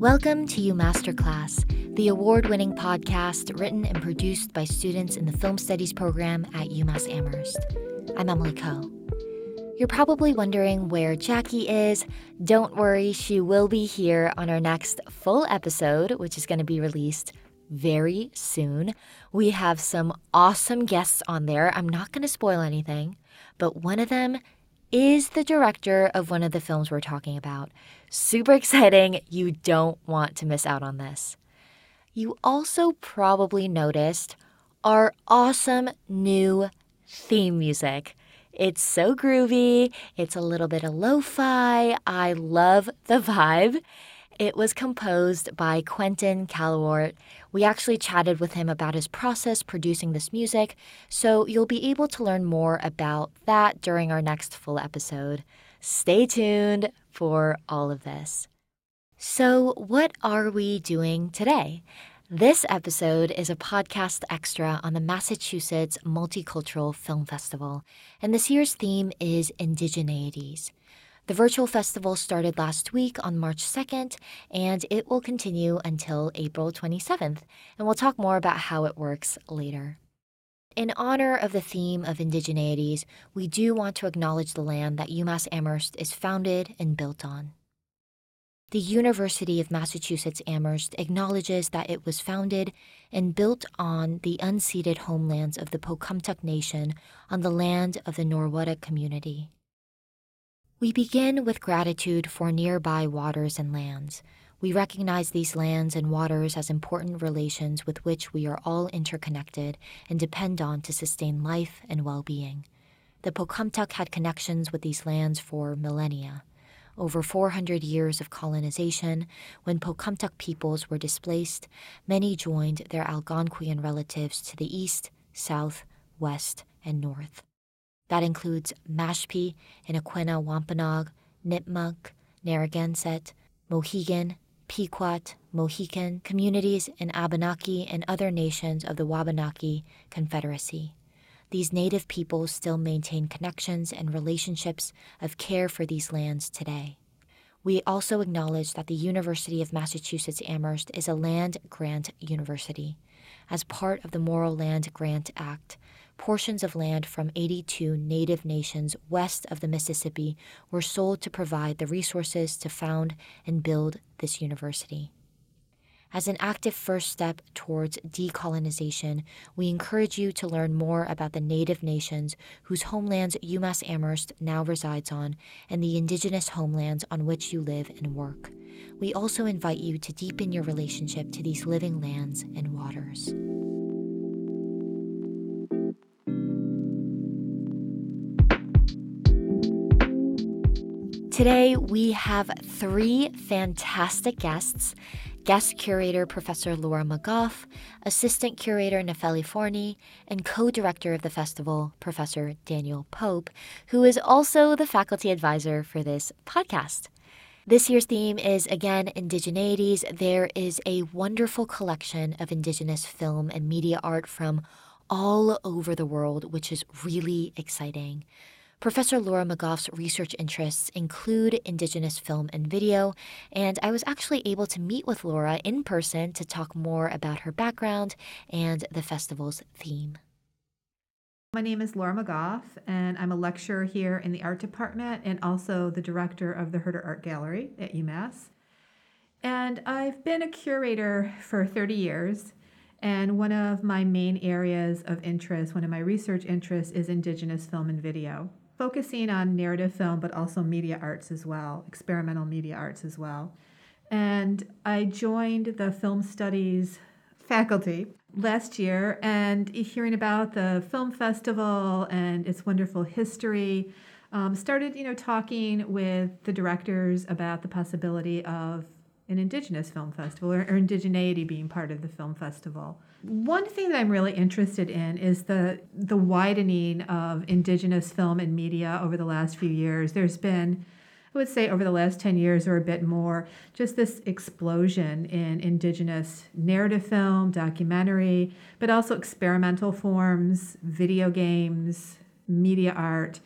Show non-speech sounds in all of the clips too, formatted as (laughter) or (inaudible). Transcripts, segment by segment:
Welcome to You Masterclass, the award winning podcast written and produced by students in the Film Studies program at UMass Amherst. I'm Emily Coe. You're probably wondering where Jackie is. Don't worry, she will be here on our next full episode, which is going to be released very soon. We have some awesome guests on there. I'm not going to spoil anything, but one of them is the director of one of the films we're talking about. Super exciting. You don't want to miss out on this. You also probably noticed our awesome new theme music. It's so groovy. It's a little bit of lo fi. I love the vibe. It was composed by Quentin Callawort. We actually chatted with him about his process producing this music, so you'll be able to learn more about that during our next full episode. Stay tuned for all of this. So, what are we doing today? This episode is a podcast extra on the Massachusetts Multicultural Film Festival, and this year's theme is indigeneities. The virtual festival started last week on March 2nd, and it will continue until April 27th, and we'll talk more about how it works later. In honor of the theme of indigeneities, we do want to acknowledge the land that UMass Amherst is founded and built on. The University of Massachusetts Amherst acknowledges that it was founded and built on the unceded homelands of the Pocumtuck Nation on the land of the Norwottuck community. We begin with gratitude for nearby waters and lands. We recognize these lands and waters as important relations with which we are all interconnected and depend on to sustain life and well being. The Pocumtuck had connections with these lands for millennia. Over 400 years of colonization, when Pocumtuck peoples were displaced, many joined their Algonquian relatives to the east, south, west, and north. That includes Mashpee, and Aquinnah Wampanoag, Nipmuc, Narragansett, Mohegan, Pequot, Mohican communities in Abenaki and other nations of the Wabanaki Confederacy. These native peoples still maintain connections and relationships of care for these lands today. We also acknowledge that the University of Massachusetts Amherst is a land grant university. As part of the Morrill Land Grant Act, portions of land from 82 native nations west of the Mississippi were sold to provide the resources to found and build this university. As an active first step towards decolonization, we encourage you to learn more about the native nations whose homelands UMass Amherst now resides on and the indigenous homelands on which you live and work. We also invite you to deepen your relationship to these living lands and waters. Today, we have three fantastic guests guest curator Professor Laura McGough, assistant curator Nefeli Forney, and co director of the festival, Professor Daniel Pope, who is also the faculty advisor for this podcast. This year's theme is again Indigeneities. There is a wonderful collection of Indigenous film and media art from all over the world, which is really exciting. Professor Laura McGough's research interests include Indigenous film and video, and I was actually able to meet with Laura in person to talk more about her background and the festival's theme. My name is Laura McGough, and I'm a lecturer here in the art department and also the director of the Herter Art Gallery at UMass. And I've been a curator for 30 years. And one of my main areas of interest, one of my research interests, is Indigenous film and video focusing on narrative film, but also media arts as well, experimental media arts as well. And I joined the film studies faculty last year and hearing about the film festival and its wonderful history. Um, started, you know, talking with the directors about the possibility of an Indigenous film festival or, or indigeneity being part of the film festival. One thing that I'm really interested in is the the widening of indigenous film and media over the last few years. There's been I would say over the last 10 years or a bit more, just this explosion in indigenous narrative film, documentary, but also experimental forms, video games, media art.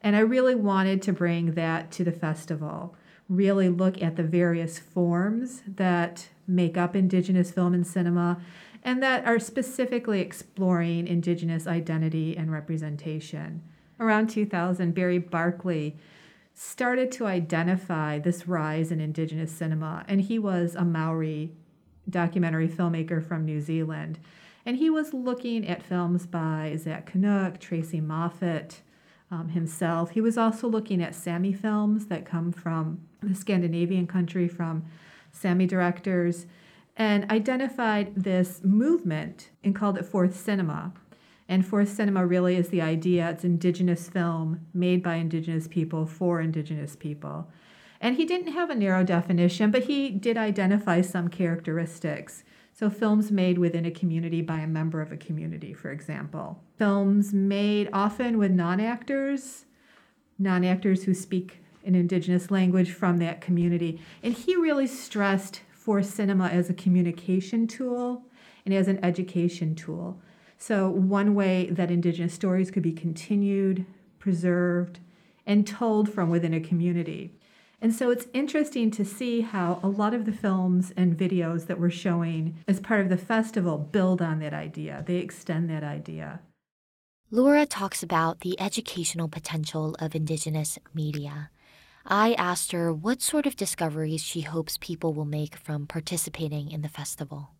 And I really wanted to bring that to the festival really look at the various forms that make up Indigenous film and cinema and that are specifically exploring Indigenous identity and representation. Around 2000, Barry Barclay started to identify this rise in Indigenous cinema, and he was a Maori documentary filmmaker from New Zealand. And he was looking at films by Zach Kunuk, Tracey Moffatt, um, himself. He was also looking at Sami films that come from the Scandinavian country from Sami directors and identified this movement and called it Fourth Cinema. And Fourth Cinema really is the idea it's indigenous film made by indigenous people for indigenous people. And he didn't have a narrow definition, but he did identify some characteristics. So, films made within a community by a member of a community, for example. Films made often with non actors, non actors who speak an indigenous language from that community. And he really stressed for cinema as a communication tool and as an education tool. So, one way that indigenous stories could be continued, preserved, and told from within a community. And so it's interesting to see how a lot of the films and videos that we're showing as part of the festival build on that idea, they extend that idea. Laura talks about the educational potential of Indigenous media. I asked her what sort of discoveries she hopes people will make from participating in the festival.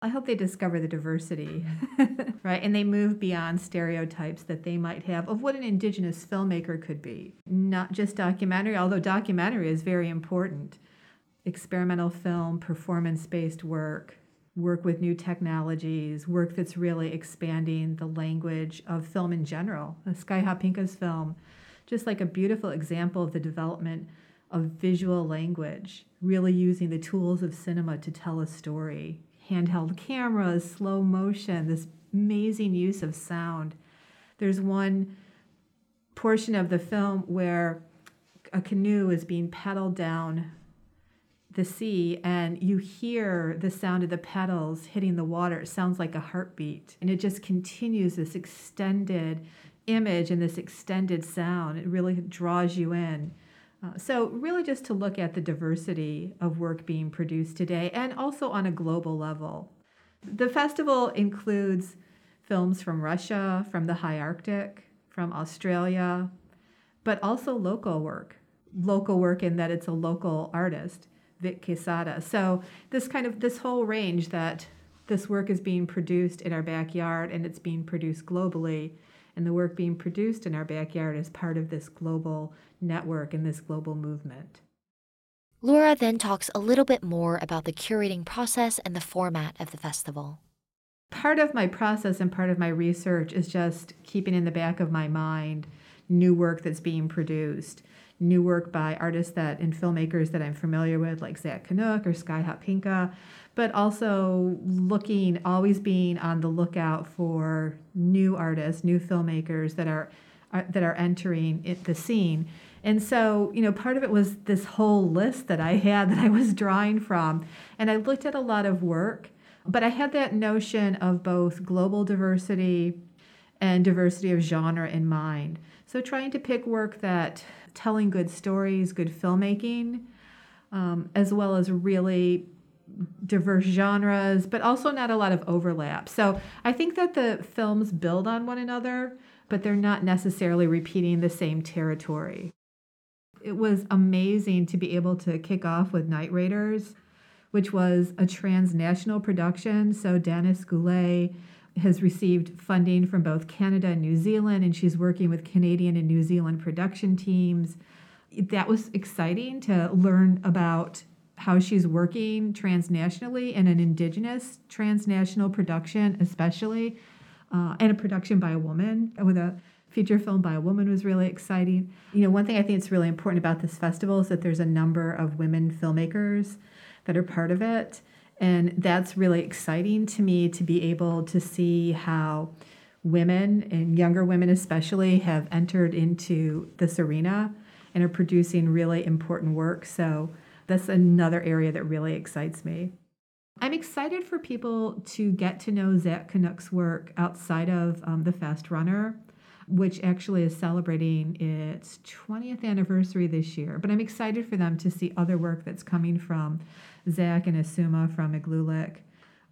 I hope they discover the diversity, (laughs) right? And they move beyond stereotypes that they might have of what an Indigenous filmmaker could be. Not just documentary, although documentary is very important. Experimental film, performance based work, work with new technologies, work that's really expanding the language of film in general. Sky Hopinka's film, just like a beautiful example of the development of visual language, really using the tools of cinema to tell a story handheld cameras, slow motion, this amazing use of sound. There's one portion of the film where a canoe is being paddled down the sea and you hear the sound of the pedals hitting the water. It sounds like a heartbeat. And it just continues this extended image and this extended sound. It really draws you in. Uh, so, really, just to look at the diversity of work being produced today and also on a global level. The festival includes films from Russia, from the high Arctic, from Australia, but also local work. Local work in that it's a local artist, Vic Quesada. So, this kind of this whole range that this work is being produced in our backyard and it's being produced globally and the work being produced in our backyard is part of this global network and this global movement. Laura then talks a little bit more about the curating process and the format of the festival. Part of my process and part of my research is just keeping in the back of my mind new work that's being produced, new work by artists that and filmmakers that I'm familiar with, like Zach Kunuk or Sky Hopinka, but also looking, always being on the lookout for new artists, new filmmakers that are, are that are entering it, the scene. And so, you know, part of it was this whole list that I had that I was drawing from. And I looked at a lot of work, but I had that notion of both global diversity and diversity of genre in mind. So, trying to pick work that telling good stories, good filmmaking, um, as well as really diverse genres, but also not a lot of overlap. So I think that the films build on one another, but they're not necessarily repeating the same territory. It was amazing to be able to kick off with Night Raiders, which was a transnational production. So Danis Goulet has received funding from both Canada and New Zealand, and she's working with Canadian and New Zealand production teams. That was exciting to learn about how she's working transnationally in an indigenous transnational production, especially, uh, and a production by a woman with a feature film by a woman was really exciting. You know, one thing I think it's really important about this festival is that there's a number of women filmmakers that are part of it. And that's really exciting to me to be able to see how women and younger women, especially, have entered into this arena and are producing really important work. So, that's another area that really excites me. I'm excited for people to get to know Zach Kunuk's work outside of um, the Fast Runner. which actually is celebrating its 20th anniversary this year. But I'm excited for them to see other work that's coming from Zach and Isuma from Igloolik.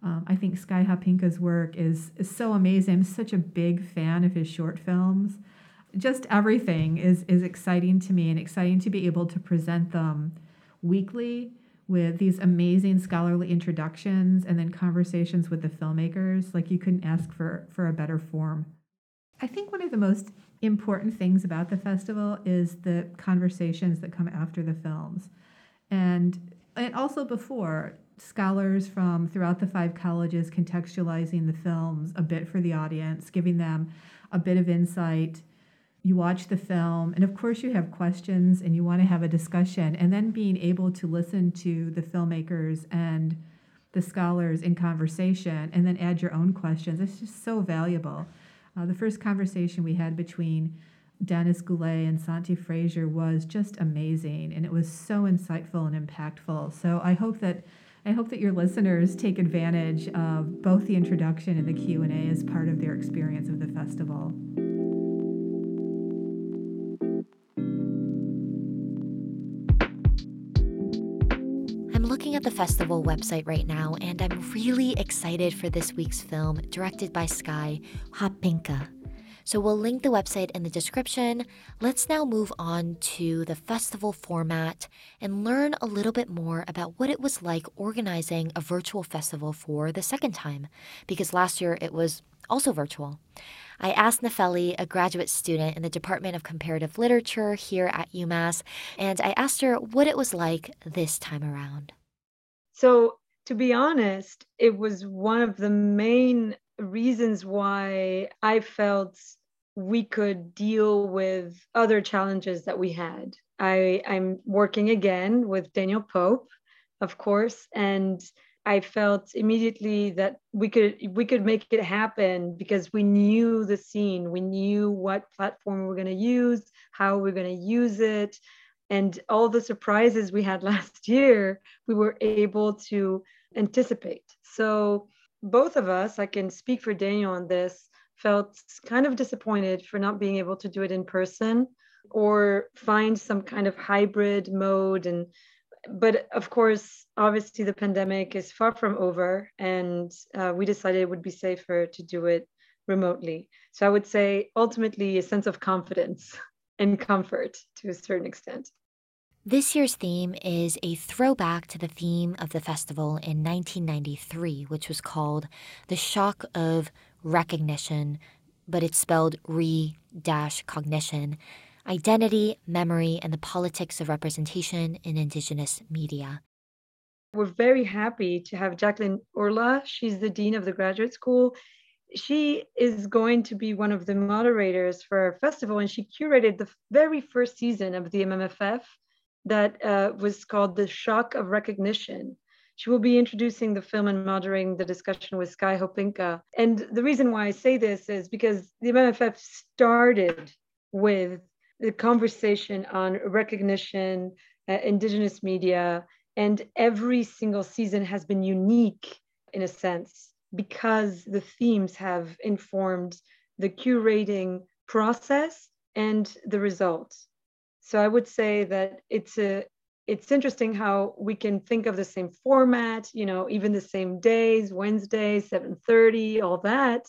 Um, I think Sky Hopinka's work is, is so amazing. I'm such a big fan of his short films. Just everything is, is exciting to me and exciting to be able to present them weekly with these amazing scholarly introductions and then conversations with the filmmakers. Like you couldn't ask for, for a better form. I think one of the most important things about the festival is the conversations that come after the films. And and also before scholars from throughout the five colleges contextualizing the films a bit for the audience, giving them a bit of insight. You watch the film, and of course, you have questions and you want to have a discussion, and then being able to listen to the filmmakers and the scholars in conversation and then add your own questions. It's just so valuable. Uh, the first conversation we had between Danis Goulet and Santi Frazier was just amazing, and it was so insightful and impactful. So I hope that I hope that your listeners take advantage of both the introduction and the Q and A as part of their experience of the festival. I'm looking at the festival website right now, and I'm really excited for this week's film, directed by Sky Hopinka. So we'll link the website in the description. Let's now move on to the festival format and learn a little bit more about what it was like organizing a virtual festival for the second time, because last year it was also virtual. I asked Nefeli, a graduate student in the Department of Comparative Literature here at UMass, and I asked her what it was like this time around. So, to be honest, it was one of the main reasons why I felt we could deal with other challenges that we had. I, I'm working again with Daniel Pope, of course, and I felt immediately that we could we could make it happen because we knew the scene, we knew what platform we we're going to use, how we we're going to use it, and all the surprises we had (laughs) last year, we were able to anticipate. So both of us, I can speak for Daniel on this, felt kind of disappointed for not being able to do it in person or find some kind of hybrid mode. And but of course obviously the pandemic is far from over and uh, we decided it would be safer to do it remotely. So i would say ultimately a sense of confidence (laughs) and comfort to a certain extent this year's theme is a throwback to the theme of the festival in 1993, which was called The Shock of Recognition, but it's spelled re cognition, Identity, Memory, and the Politics of Representation in Indigenous Media. We're very happy to have Jacqueline Urla. She's the Dean of the Graduate School. She is going to be one of the moderators for our festival, and she curated the very first season of the MMFF that uh, was called The Shock of Recognition. She will be introducing the film and moderating the discussion with Sky Hopinka. And the reason why I say this is because the MMFF started with the conversation on recognition, uh, indigenous media, and every single season has been unique in a sense because the themes have informed the curating process and the results. So I would say that it's a it's interesting how we can think of the same format, you know, even the same days, Wednesday, 7:30, all that,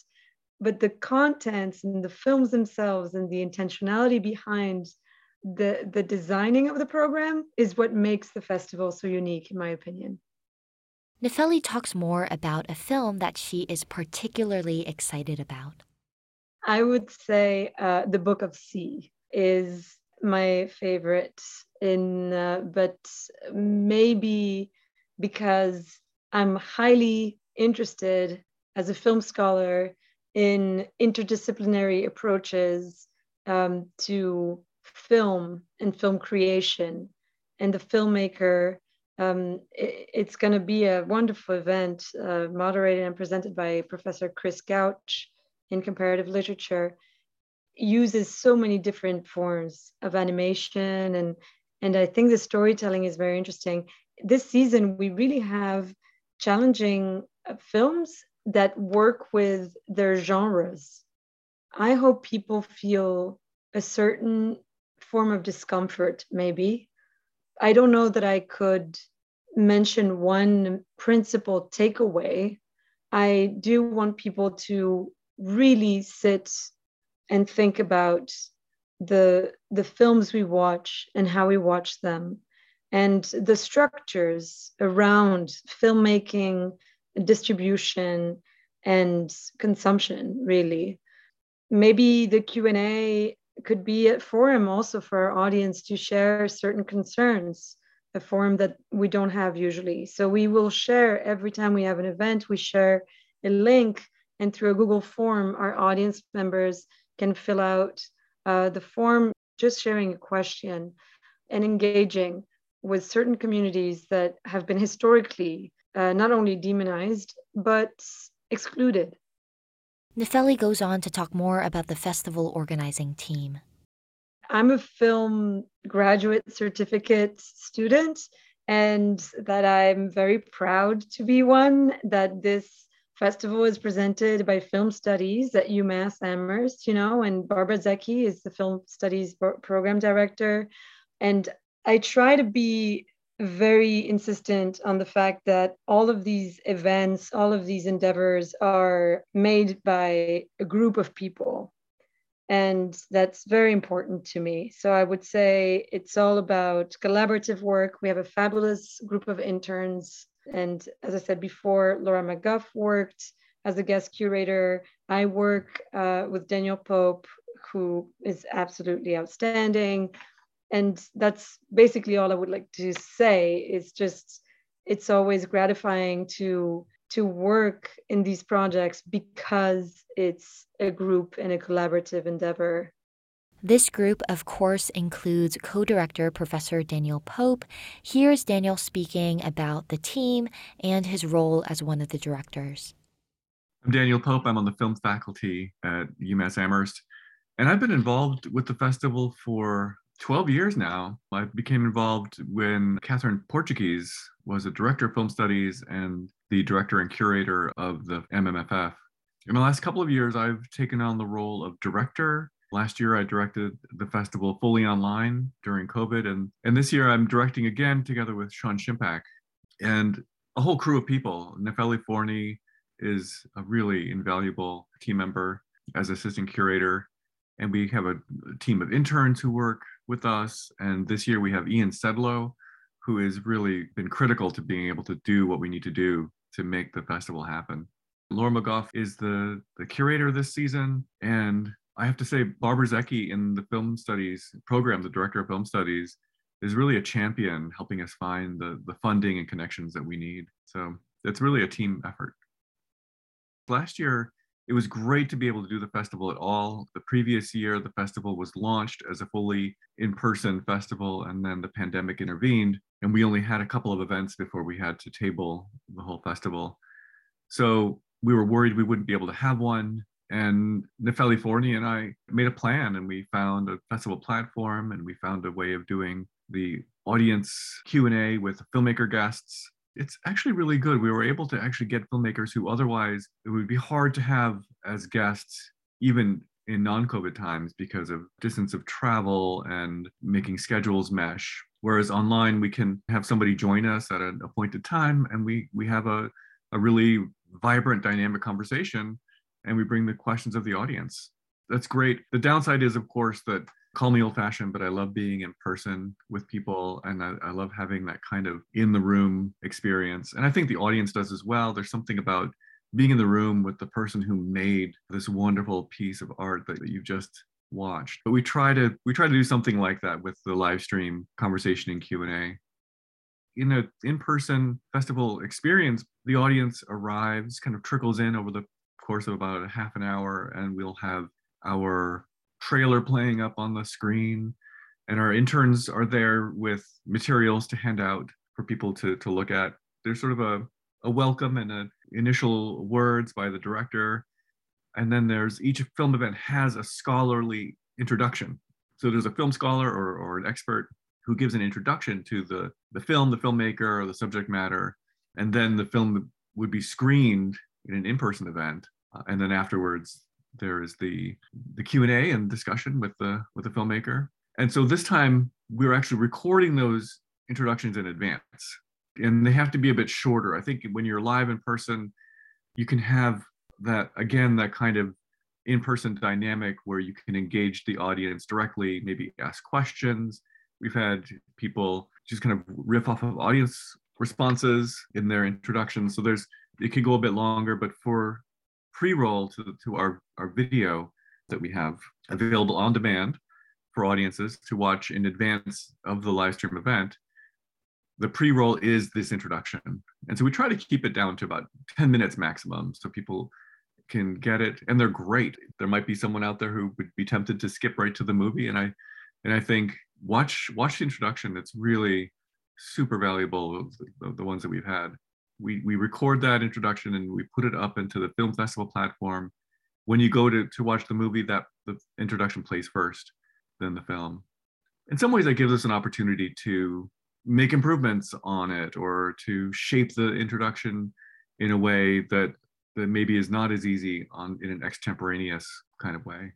but the contents and the films themselves and the intentionality behind the the designing of the program is what makes the festival so unique in my opinion. Nefeli talks more about a film that she is particularly excited about. I would say uh, The Book of Sea is my favorite in uh, but maybe because i'm highly interested as a film scholar in interdisciplinary approaches um, to film and film creation and the filmmaker um, it, it's going to be a wonderful event uh, moderated and presented by professor chris gouch in comparative literature uses so many different forms of animation and and I think the storytelling is very interesting. This season we really have challenging uh, films that work with their genres. I hope people feel a certain form of discomfort, maybe. I don't know that I could mention one principal takeaway. I do want people to really sit and think about the the films we watch and how we watch them and the structures around filmmaking distribution and consumption really. Maybe the q&a could be a forum also for our audience to share certain concerns a forum that we don't have usually. So we will share every time we have an event we share a link and through a google form our audience members can fill out uh, the form just sharing a question and engaging with certain communities that have been historically uh, not only demonized but excluded. Nefeli goes on to talk more about the festival organizing team. I'm a film graduate certificate student, and that I'm very proud to be one, that this festival is presented by Film Studies at UMass Amherst, you know, and Barbara Zecchi is the Film Studies program director. And I try to be very insistent on the fact that all of these events, all of these endeavors are made by a group of people. And that's very important to me. So I would say it's all about collaborative work. We have a fabulous group of interns and as I said before, Laura McGough worked as a guest curator. I work uh, with Daniel Pope, who is absolutely outstanding. And that's basically all I would like to say. It's just, it's always gratifying to to work in these projects because it's a group and a collaborative endeavor this group, of course, includes co director Professor Daniel Pope. Here's Daniel speaking about the team and his role as one of the directors. I'm Daniel Pope. I'm on the film faculty at UMass Amherst. And I've been involved with the festival for 12 years now. I became involved when Catherine Portuges was a director of film studies and the director and curator of the MMFF. In the last couple of years, I've taken on the role of director Last year, I directed the festival fully online during COVID, and and this year I'm directing again together with Shawn Shimpach, and a whole crew of people. Nefeli Forney is a really invaluable team member as assistant curator, and we have a, team of interns who work with us. And this year we have Ian Sedlow, who has really been critical to being able to do what we need to do to make the festival happen. Laura McGough is the, the curator this season, and I have to say, Barbara Zecchi in the film studies program, the director of film studies, is really a champion helping us find the, the funding and connections that we need. So it's really a team effort. Last year, it was great to be able to do the festival at all. The previous year, the festival was launched as a fully in person festival, and then the pandemic intervened, and we only had a couple of events before we had to table the whole festival. So we were worried we wouldn't be able to have one and Nefeli Forni and I made a plan and we found a festival platform and we found a way of doing the audience Q&A with filmmaker guests. It's actually really good. We were able to actually get filmmakers who otherwise it would be hard to have as guests even in non-COVID times because of distance of travel and making schedules mesh. Whereas online we can have somebody join us at an appointed time and we we have a, a really vibrant dynamic conversation and we bring the questions of the audience. That's great. The downside is, of course, that call me old fashioned, but I love being in person with people and I, I, love having that kind of in the room experience. And I think the audience does as well. There's something about being in the room with the person who made this wonderful piece of art that, that you've just watched. But we try to we try to do something like that with the live stream conversation and Q&A. In an in-person festival experience, the audience arrives, kind of trickles in over the course of about a half an hour, and we'll have our trailer playing up on the screen. And our interns are there with materials to hand out for people to, to look at. There's sort of a, a welcome and a initial words by the director. And then there's each film event has a scholarly introduction. So there's a film scholar or, or an expert who gives an introduction to the, the film, the filmmaker, or the subject matter. And then the film would be screened in an in person event uh, and then afterwards, there is the the q&a and discussion with the with the filmmaker. And so this time we are actually recording those introductions in advance. And they have to be a bit shorter. I think when you're live in person you can have that again that kind of in-person dynamic where you can engage the audience directly maybe ask questions. We've had people just kind of riff off of audience responses in their introduction so there's it can go a bit longer but for pre-roll to, to our, our video that we have available on demand for audiences to watch in advance of the live stream event. The pre-roll is this introduction. And so we try to keep it down to about 10 minutes maximum so people can get it. And they're great. There might be someone out there who would be tempted to skip right to the movie. And i and i think watch watch the introduction. It's really super valuable the, the ones that we've had we we record that introduction and we put it up into the film festival platform when you go to to watch the movie that the introduction plays first then the film in some ways that gives us an opportunity to make improvements on it or to shape the introduction in a way that that maybe is not as easy on in an extemporaneous kind of way.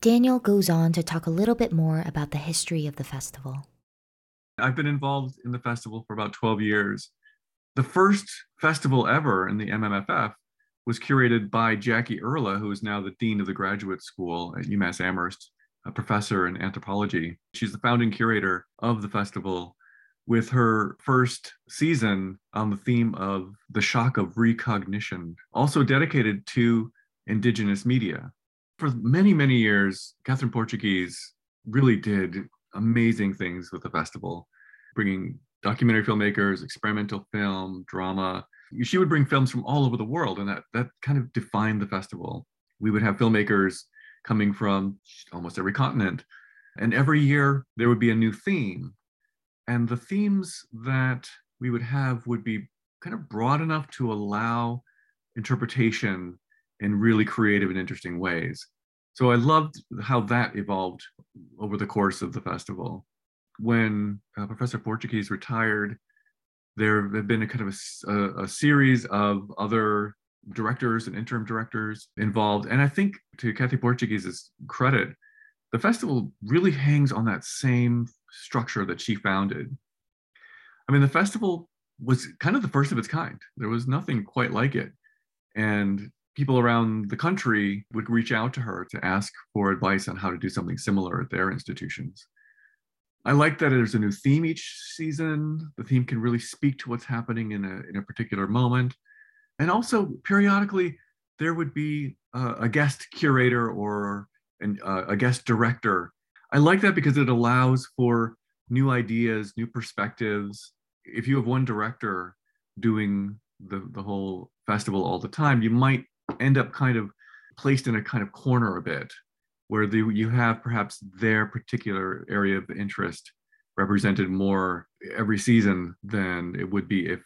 Daniel goes on to talk a little bit more about the history of the festival. I've been involved in the festival for about 12 years. The first festival ever in the MMFF was curated by Jackie Urla, who is now the dean of the graduate school at UMass Amherst, a professor in anthropology. She's the founding curator of the festival with her first season on the theme of the shock of recognition, also dedicated to indigenous media. For many, many years, Catherine Portuges really did amazing things with the festival, bringing documentary filmmakers, experimental film, drama. She would bring films from all over the world, and that, that kind of defined the festival. We would have filmmakers coming from almost every continent. And every year there would be a new theme and the themes that we would have would be kind of broad enough to allow interpretation in really creative and interesting ways. So I loved how that evolved over the course of the festival. When uh, Professor Portuges retired, there have been a kind of a, a, series of other directors and interim directors involved. And I think to Kathy Portuges's credit, the festival really hangs on that same structure that she founded. I mean, the festival was kind of the first of its kind. There was nothing quite like it. And people around the country would reach out to her to ask for advice on how to do something similar at their institutions. I like that there's a new theme each season. The theme can really speak to what's happening in a, in a particular moment. And also, periodically, there would be a, a guest curator or an, uh, a guest director I like that because it allows for new ideas, new perspectives. If you have one director doing the, the whole festival all the time, you might end up kind of placed in a kind of corner a bit where the, you have perhaps their particular area of interest represented more every season than it would be if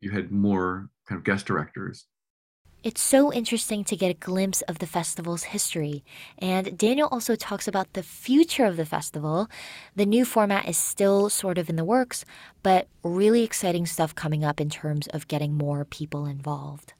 you had more kind of guest directors. It's so interesting to get a glimpse of the festival's history. And Daniel also talks about the future of the festival. The new format is still sort of in the works, but really exciting stuff coming up in terms of getting more people involved.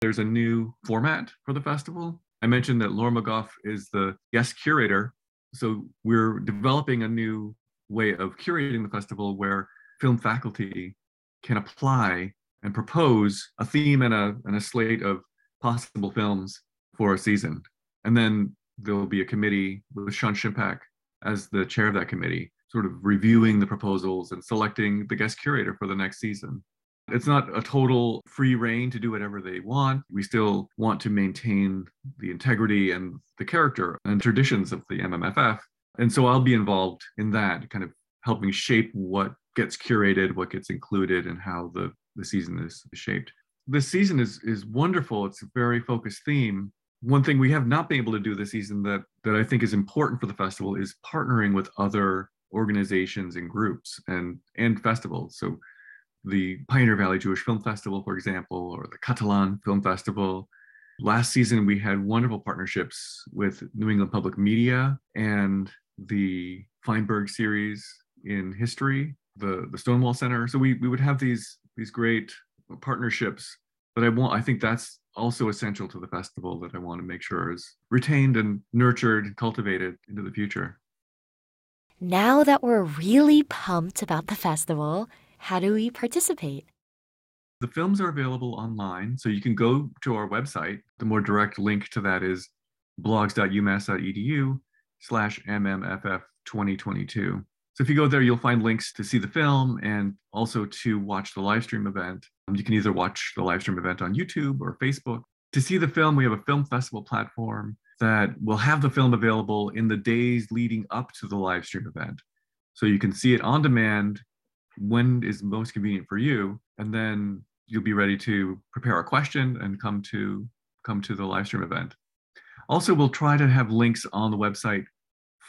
There's a new format for the festival. I mentioned that Laura McGough is the guest curator. So we're developing a new way of curating the festival where film faculty can apply and propose a theme and a, and a slate of possible films for a season. And then there'll be a committee with Shawn Shimpach as the chair of that committee, sort of reviewing the proposals and selecting the guest curator for the next season. It's not a total free reign to do whatever they want. We still want to maintain the integrity and the character and traditions of the MMFF. And so I'll be involved in that, kind of helping shape what gets curated, what gets included, and how the the season is shaped. This season is is wonderful. It's a very focused theme. One thing we have not been able to do this season that that I think is important for the festival is partnering with other organizations and groups and and festivals. So the Pioneer Valley Jewish Film Festival, for example, or the Catalan Film Festival. Last season, we had wonderful partnerships with New England Public Media and the Feinberg series in history, the, the Stonewall Center. So we, we would have these these great partnerships but i want i think that's also essential to the festival that I want to make sure is retained and nurtured and cultivated into the future. Now that we're really pumped about the festival, how do we participate? The films are available online, so you can go to our website. The more direct link to that is blogs.umass.edu slash mmff 2022. So if you go there, you'll find links to see the film and also to watch the live stream event. Um, you can either watch the live stream event on YouTube or Facebook. To see the film, we have a film festival platform that will have the film available in the days leading up to the live stream event. So you can see it on demand when is most convenient for you, and then you'll be ready to prepare a question and come to come to the live stream event. Also, we'll try to have links on the website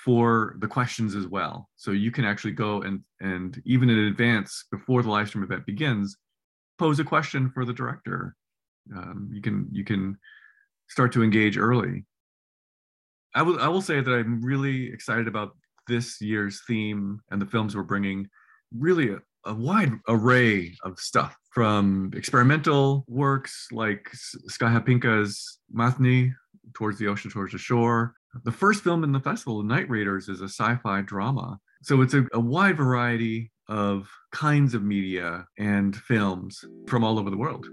for the questions as well. So you can actually go and and even in advance before the live stream event begins, pose a question for the director. Um, you can you can start to engage early. I will I will say that I'm really excited about this year's theme and the films we're bringing. Really a, a wide array of stuff from experimental works like Sky Hopinka's Mathni, Towards the Ocean, Towards the Shore. The first film in the festival, Night Raiders, is a sci fi drama. So it's a, a wide variety of kinds of media and films from all over the world.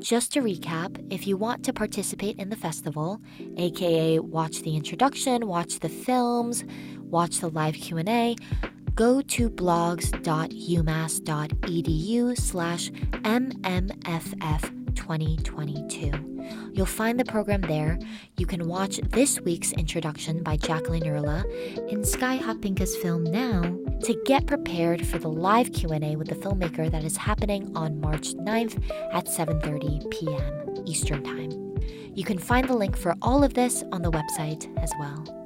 Just to recap, if you want to participate in the festival, aka watch the introduction, watch the films, watch the live Q&A, go to blogs.umass.edu slash mmff 2022. You'll find the program there. You can watch this week's introduction by Jacqueline Urla in Sky Hopinka's film now to get prepared for the live Q&A with the filmmaker that is happening on March 9th at 7:30 p.m. Eastern Time. You can find the link for all of this on the website as well.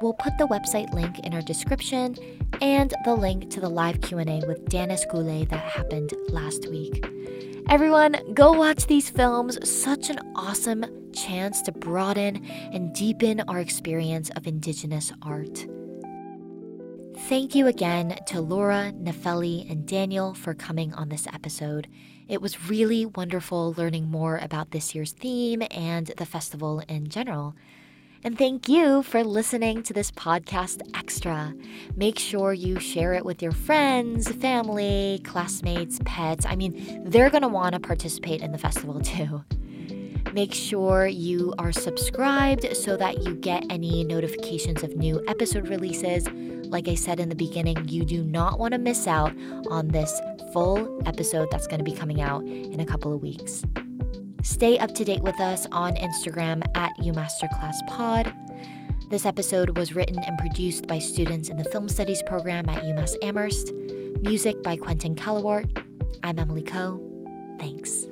We'll put the website link in our description and the link to the live Q&A with Danis Goulet that happened last week. Everyone, go watch these films. Such an awesome chance to broaden and deepen our experience of Indigenous art. Thank you again to Laura, Nefeli, and Daniel for coming on this episode. It was really wonderful learning more about this year's theme and the festival in general. And thank you for listening to this podcast extra. Make sure you share it with your friends, family, classmates, pets. I mean, they're going to want to participate in the festival (laughs) too. Make sure you are subscribed so that you get any notifications of new episode releases. Like I said in the beginning, you do not want to miss out on this full episode that's going to be coming out in a couple of weeks. Stay up to date with us on Instagram at UMasterClassPod. This episode was written and produced by students in the Film Studies program at UMass Amherst. Music by Quentin Callawart. I'm Emily Coe. Thanks.